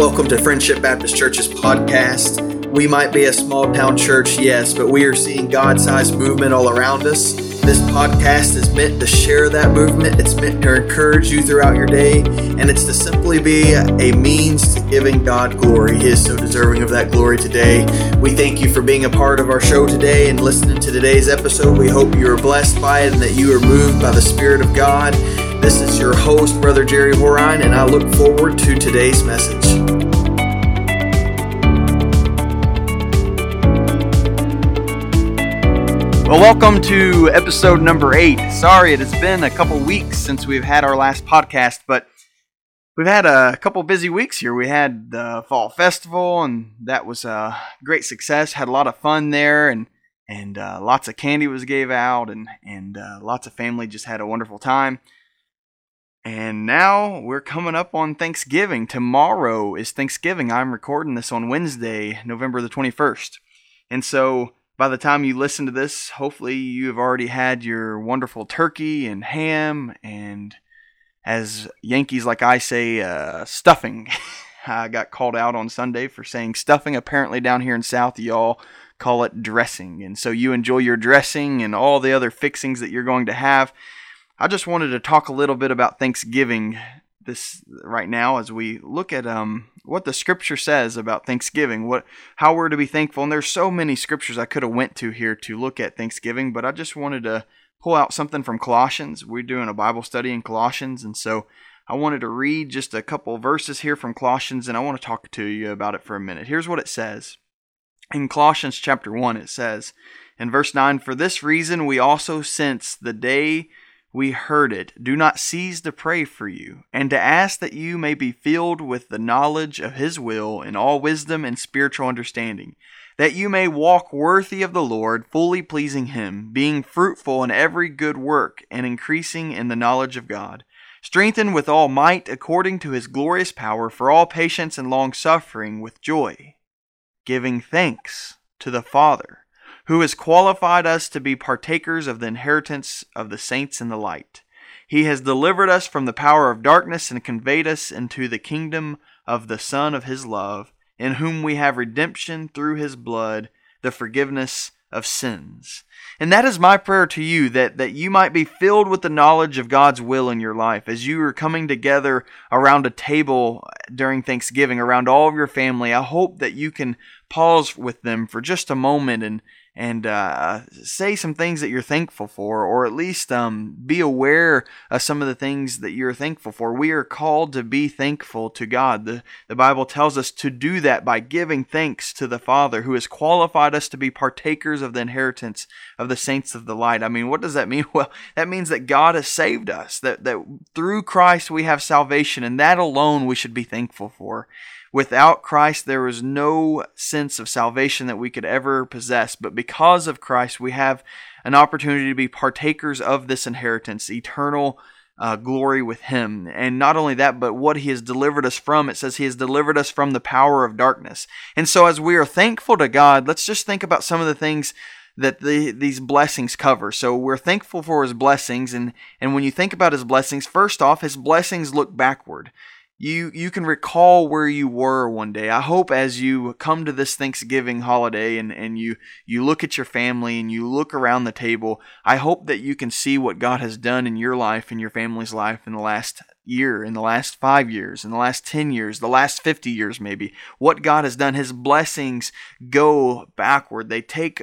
Welcome to Friendship Baptist Church's podcast. We might be a small town church, yes, but we are seeing God sized movement all around us. This podcast is meant to share that movement. It's meant to encourage you throughout your day, and it's to simply be a means to giving God glory. He is so deserving of that glory today. We thank you for being a part of our show today and listening to today's episode. We hope you are blessed by it and that you are moved by the Spirit of God. This is your host, Brother Jerry Horine, and I look forward to today's message. Well, welcome to episode number eight. Sorry, it has been a couple weeks since we've had our last podcast, but we've had a couple busy weeks here. We had the fall festival, and that was a great success. Had a lot of fun there, and and uh, lots of candy was gave out, and and uh, lots of family just had a wonderful time. And now we're coming up on Thanksgiving. Tomorrow is Thanksgiving. I'm recording this on Wednesday, November the 21st. And so by the time you listen to this, hopefully you have already had your wonderful turkey and ham and, as Yankees like I say, uh, stuffing. I got called out on Sunday for saying stuffing. Apparently, down here in South, y'all call it dressing. And so you enjoy your dressing and all the other fixings that you're going to have. I just wanted to talk a little bit about Thanksgiving this right now as we look at um, what the scripture says about Thanksgiving, what how we're to be thankful. And there's so many scriptures I could have went to here to look at Thanksgiving, but I just wanted to pull out something from Colossians. We're doing a Bible study in Colossians, and so I wanted to read just a couple verses here from Colossians, and I want to talk to you about it for a minute. Here's what it says. In Colossians chapter 1, it says, in verse 9, For this reason we also, since the day we heard it, do not cease to pray for you, and to ask that you may be filled with the knowledge of His will in all wisdom and spiritual understanding, that you may walk worthy of the Lord, fully pleasing Him, being fruitful in every good work, and increasing in the knowledge of God, strengthened with all might according to His glorious power, for all patience and long suffering with joy, giving thanks to the Father who has qualified us to be partakers of the inheritance of the saints in the light. He has delivered us from the power of darkness and conveyed us into the kingdom of the Son of His love, in whom we have redemption through His blood, the forgiveness of sins. And that is my prayer to you that, that you might be filled with the knowledge of God's will in your life as you are coming together around a table during Thanksgiving, around all of your family. I hope that you can pause with them for just a moment and, and uh, say some things that you're thankful for, or at least um, be aware of some of the things that you're thankful for. We are called to be thankful to God. The, the Bible tells us to do that by giving thanks to the Father who has qualified us to be partakers of the inheritance of the saints of the light. I mean, what does that mean? Well, that means that God has saved us, that, that through Christ we have salvation, and that alone we should be thankful for. Without Christ, there was no sense of salvation that we could ever possess. But because of Christ, we have an opportunity to be partakers of this inheritance, eternal uh, glory with Him. And not only that, but what He has delivered us from. It says He has delivered us from the power of darkness. And so, as we are thankful to God, let's just think about some of the things that the, these blessings cover. So we're thankful for his blessings and and when you think about his blessings, first off, his blessings look backward you you can recall where you were one day. I hope as you come to this Thanksgiving holiday and, and you you look at your family and you look around the table, I hope that you can see what God has done in your life and your family's life in the last year, in the last 5 years, in the last 10 years, the last 50 years maybe. What God has done, his blessings go backward. They take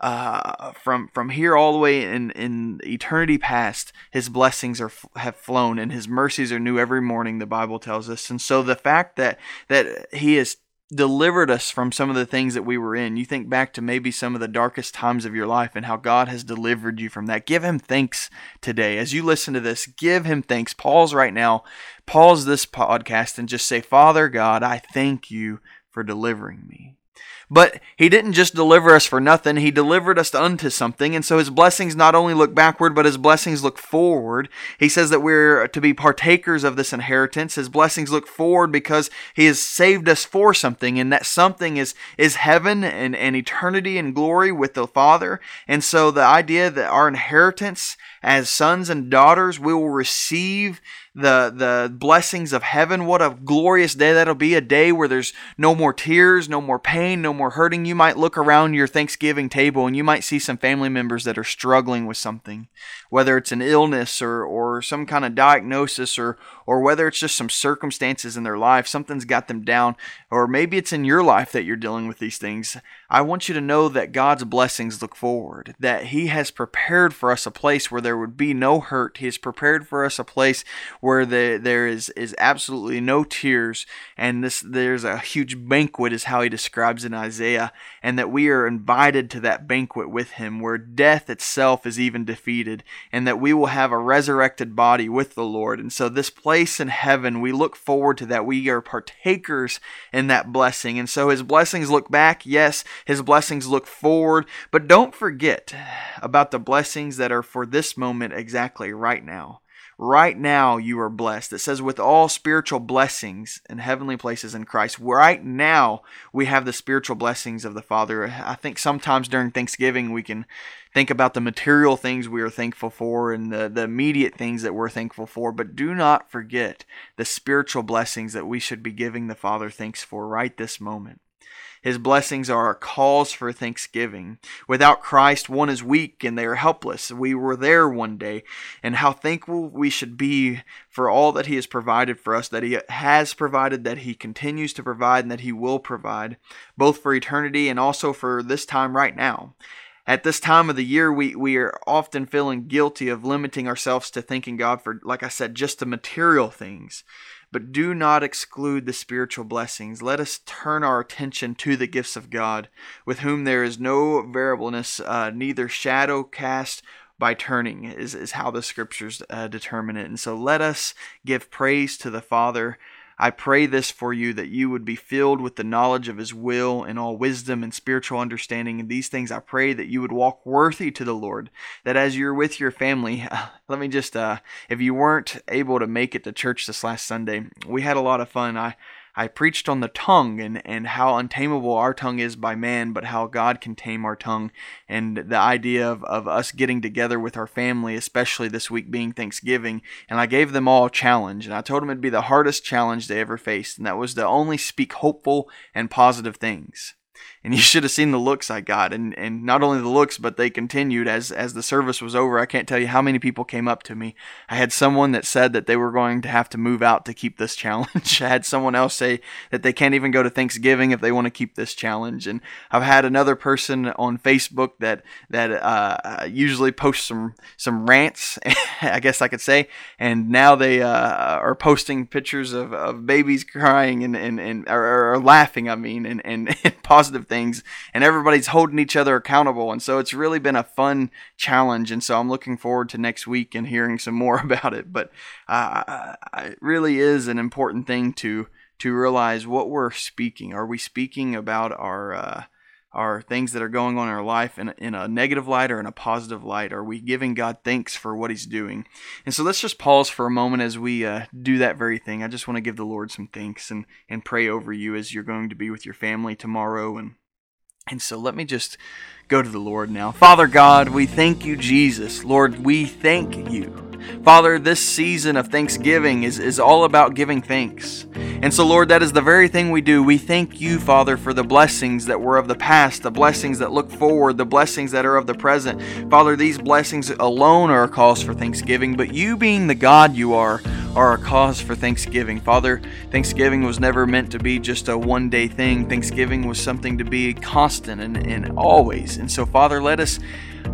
uh, from from here all the way in in eternity past, His blessings are have flown, and His mercies are new every morning. The Bible tells us, and so the fact that that He has delivered us from some of the things that we were in. You think back to maybe some of the darkest times of your life and how God has delivered you from that. Give Him thanks today. As you listen to this, give Him thanks. Pause right now, pause this podcast, and just say, Father God, I thank you for delivering me. But he didn't just deliver us for nothing, he delivered us unto something. And so his blessings not only look backward, but his blessings look forward. He says that we're to be partakers of this inheritance. His blessings look forward because he has saved us for something, and that something is, is heaven and, and eternity and glory with the Father. And so the idea that our inheritance as sons and daughters, we will receive the the blessings of heaven. What a glorious day that'll be, a day where there's no more tears, no more pain, no more hurting. You might look around your Thanksgiving table and you might see some family members that are struggling with something, whether it's an illness or or some kind of diagnosis or or whether it's just some circumstances in their life, something's got them down, or maybe it's in your life that you're dealing with these things. I want you to know that God's blessings look forward, that He has prepared for us a place where there would be no hurt. He has prepared for us a place where the, there is, is absolutely no tears, and this there's a huge banquet, is how He describes in Isaiah, and that we are invited to that banquet with Him, where death itself is even defeated, and that we will have a resurrected body with the Lord. And so, this place in heaven, we look forward to that. We are partakers in that blessing. And so, His blessings look back, yes his blessings look forward, but don't forget about the blessings that are for this moment exactly right now. Right now, you are blessed. It says, with all spiritual blessings in heavenly places in Christ. Right now, we have the spiritual blessings of the Father. I think sometimes during Thanksgiving, we can think about the material things we are thankful for and the, the immediate things that we're thankful for, but do not forget the spiritual blessings that we should be giving the Father thanks for right this moment. His blessings are a cause for thanksgiving. Without Christ, one is weak and they are helpless. We were there one day, and how thankful we should be for all that He has provided for us, that He has provided, that He continues to provide, and that He will provide, both for eternity and also for this time right now. At this time of the year, we, we are often feeling guilty of limiting ourselves to thanking God for, like I said, just the material things but do not exclude the spiritual blessings. Let us turn our attention to the gifts of God, with whom there is no variableness, uh, neither shadow cast by turning, is, is how the scriptures uh, determine it. And so let us give praise to the Father I pray this for you that you would be filled with the knowledge of His will and all wisdom and spiritual understanding. And these things I pray that you would walk worthy to the Lord. That as you're with your family, let me just, uh, if you weren't able to make it to church this last Sunday, we had a lot of fun. I I preached on the tongue and, and how untamable our tongue is by man, but how God can tame our tongue. And the idea of, of us getting together with our family, especially this week being Thanksgiving. And I gave them all a challenge. And I told them it'd be the hardest challenge they ever faced. And that was to only speak hopeful and positive things and you should have seen the looks I got, and and not only the looks, but they continued as as the service was over. I can't tell you how many people came up to me. I had someone that said that they were going to have to move out to keep this challenge. I had someone else say that they can't even go to Thanksgiving if they want to keep this challenge, and I've had another person on Facebook that that uh, usually posts some some rants, I guess I could say, and now they uh, are posting pictures of, of babies crying and and, and or, or laughing. I mean, and, and, and positive things and everybody's holding each other accountable. And so it's really been a fun challenge. And so I'm looking forward to next week and hearing some more about it. But uh, it really is an important thing to to realize what we're speaking. Are we speaking about our uh, are things that are going on in our life in, in a negative light or in a positive light? Are we giving God thanks for what He's doing? And so let's just pause for a moment as we uh, do that very thing. I just want to give the Lord some thanks and, and pray over you as you're going to be with your family tomorrow. And, and so let me just go to the Lord now. Father God, we thank you, Jesus. Lord, we thank you Father, this season of Thanksgiving is, is all about giving thanks. And so, Lord, that is the very thing we do. We thank you, Father, for the blessings that were of the past, the blessings that look forward, the blessings that are of the present. Father, these blessings alone are a cause for thanksgiving, but you being the God you are, are a cause for thanksgiving. Father, Thanksgiving was never meant to be just a one day thing. Thanksgiving was something to be constant and, and always. And so, Father, let us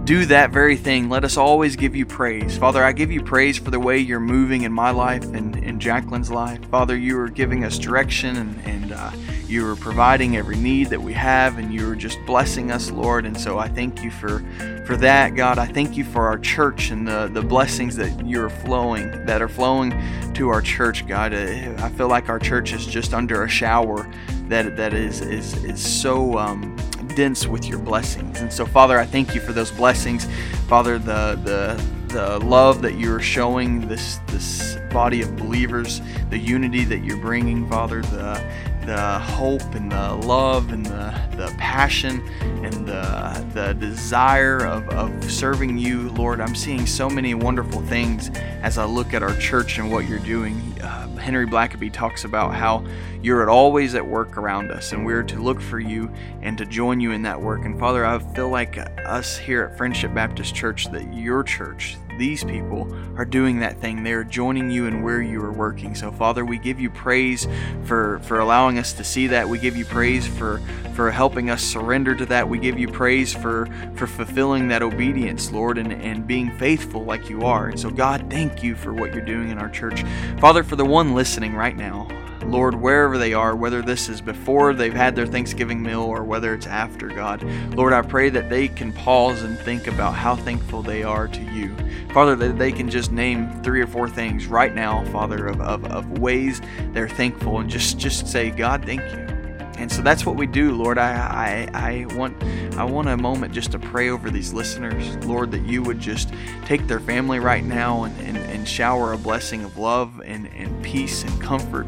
do that very thing. Let us always give you praise. Father, I give you praise for the way you're moving in my life and in Jacqueline's life. Father, you are giving us direction and, and uh, you are providing every need that we have and you are just blessing us, Lord. And so I thank you for, for that, God. I thank you for our church and the, the blessings that you're flowing, that are flowing to our church, God. I feel like our church is just under a shower that, that is, is, is so. Um, dense with your blessings. And so, Father, I thank you for those blessings. Father, the the the love that you're showing this this body of believers, the unity that you're bringing, Father, the the hope and the love and the, the passion and the, the desire of, of serving you, Lord. I'm seeing so many wonderful things as I look at our church and what you're doing. Uh, Henry Blackaby talks about how you're always at work around us, and we're to look for you and to join you in that work. And Father, I feel like us here at Friendship Baptist Church, that your church, these people are doing that thing. They're joining you in where you are working. So, Father, we give you praise for, for allowing us to see that. We give you praise for, for helping us surrender to that. We give you praise for, for fulfilling that obedience, Lord, and, and being faithful like you are. And so, God, thank you for what you're doing in our church. Father, for the one listening right now, Lord, wherever they are, whether this is before they've had their Thanksgiving meal or whether it's after, God, Lord, I pray that they can pause and think about how thankful they are to you. Father, that they can just name three or four things right now, Father, of, of, of ways they're thankful and just, just say, God, thank you. And so that's what we do, Lord. I, I, I want I want a moment just to pray over these listeners, Lord, that you would just take their family right now and, and, and shower a blessing of love and, and peace and comfort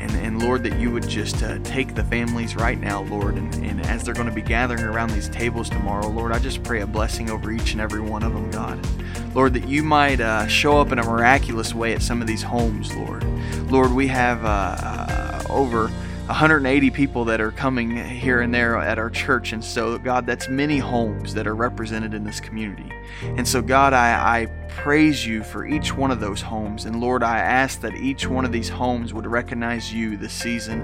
and, and Lord, that you would just uh, take the families right now, Lord, and, and as they're going to be gathering around these tables tomorrow, Lord, I just pray a blessing over each and every one of them, God. Lord, that you might uh, show up in a miraculous way at some of these homes, Lord. Lord, we have uh, uh over 180 people that are coming here and there at our church. And so, God, that's many homes that are represented in this community. And so, God, I, I praise you for each one of those homes. And Lord, I ask that each one of these homes would recognize you this season.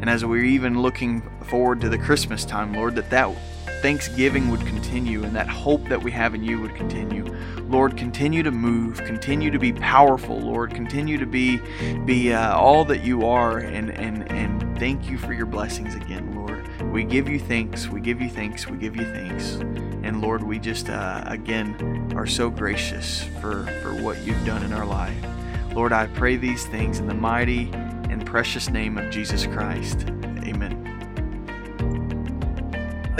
And as we're even looking forward to the Christmas time, Lord, that that thanksgiving would continue and that hope that we have in you would continue. Lord, continue to move, continue to be powerful, Lord, continue to be be uh, all that you are and and and thank you for your blessings again, Lord. We give you thanks. We give you thanks. We give you thanks. And Lord, we just, uh, again, are so gracious for, for what you've done in our life. Lord, I pray these things in the mighty and precious name of Jesus Christ.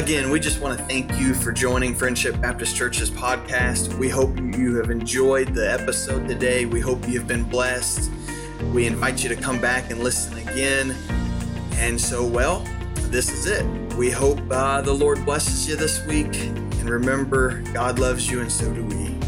Again, we just want to thank you for joining Friendship Baptist Church's podcast. We hope you have enjoyed the episode today. We hope you have been blessed. We invite you to come back and listen again. And so, well, this is it. We hope uh, the Lord blesses you this week. And remember, God loves you, and so do we.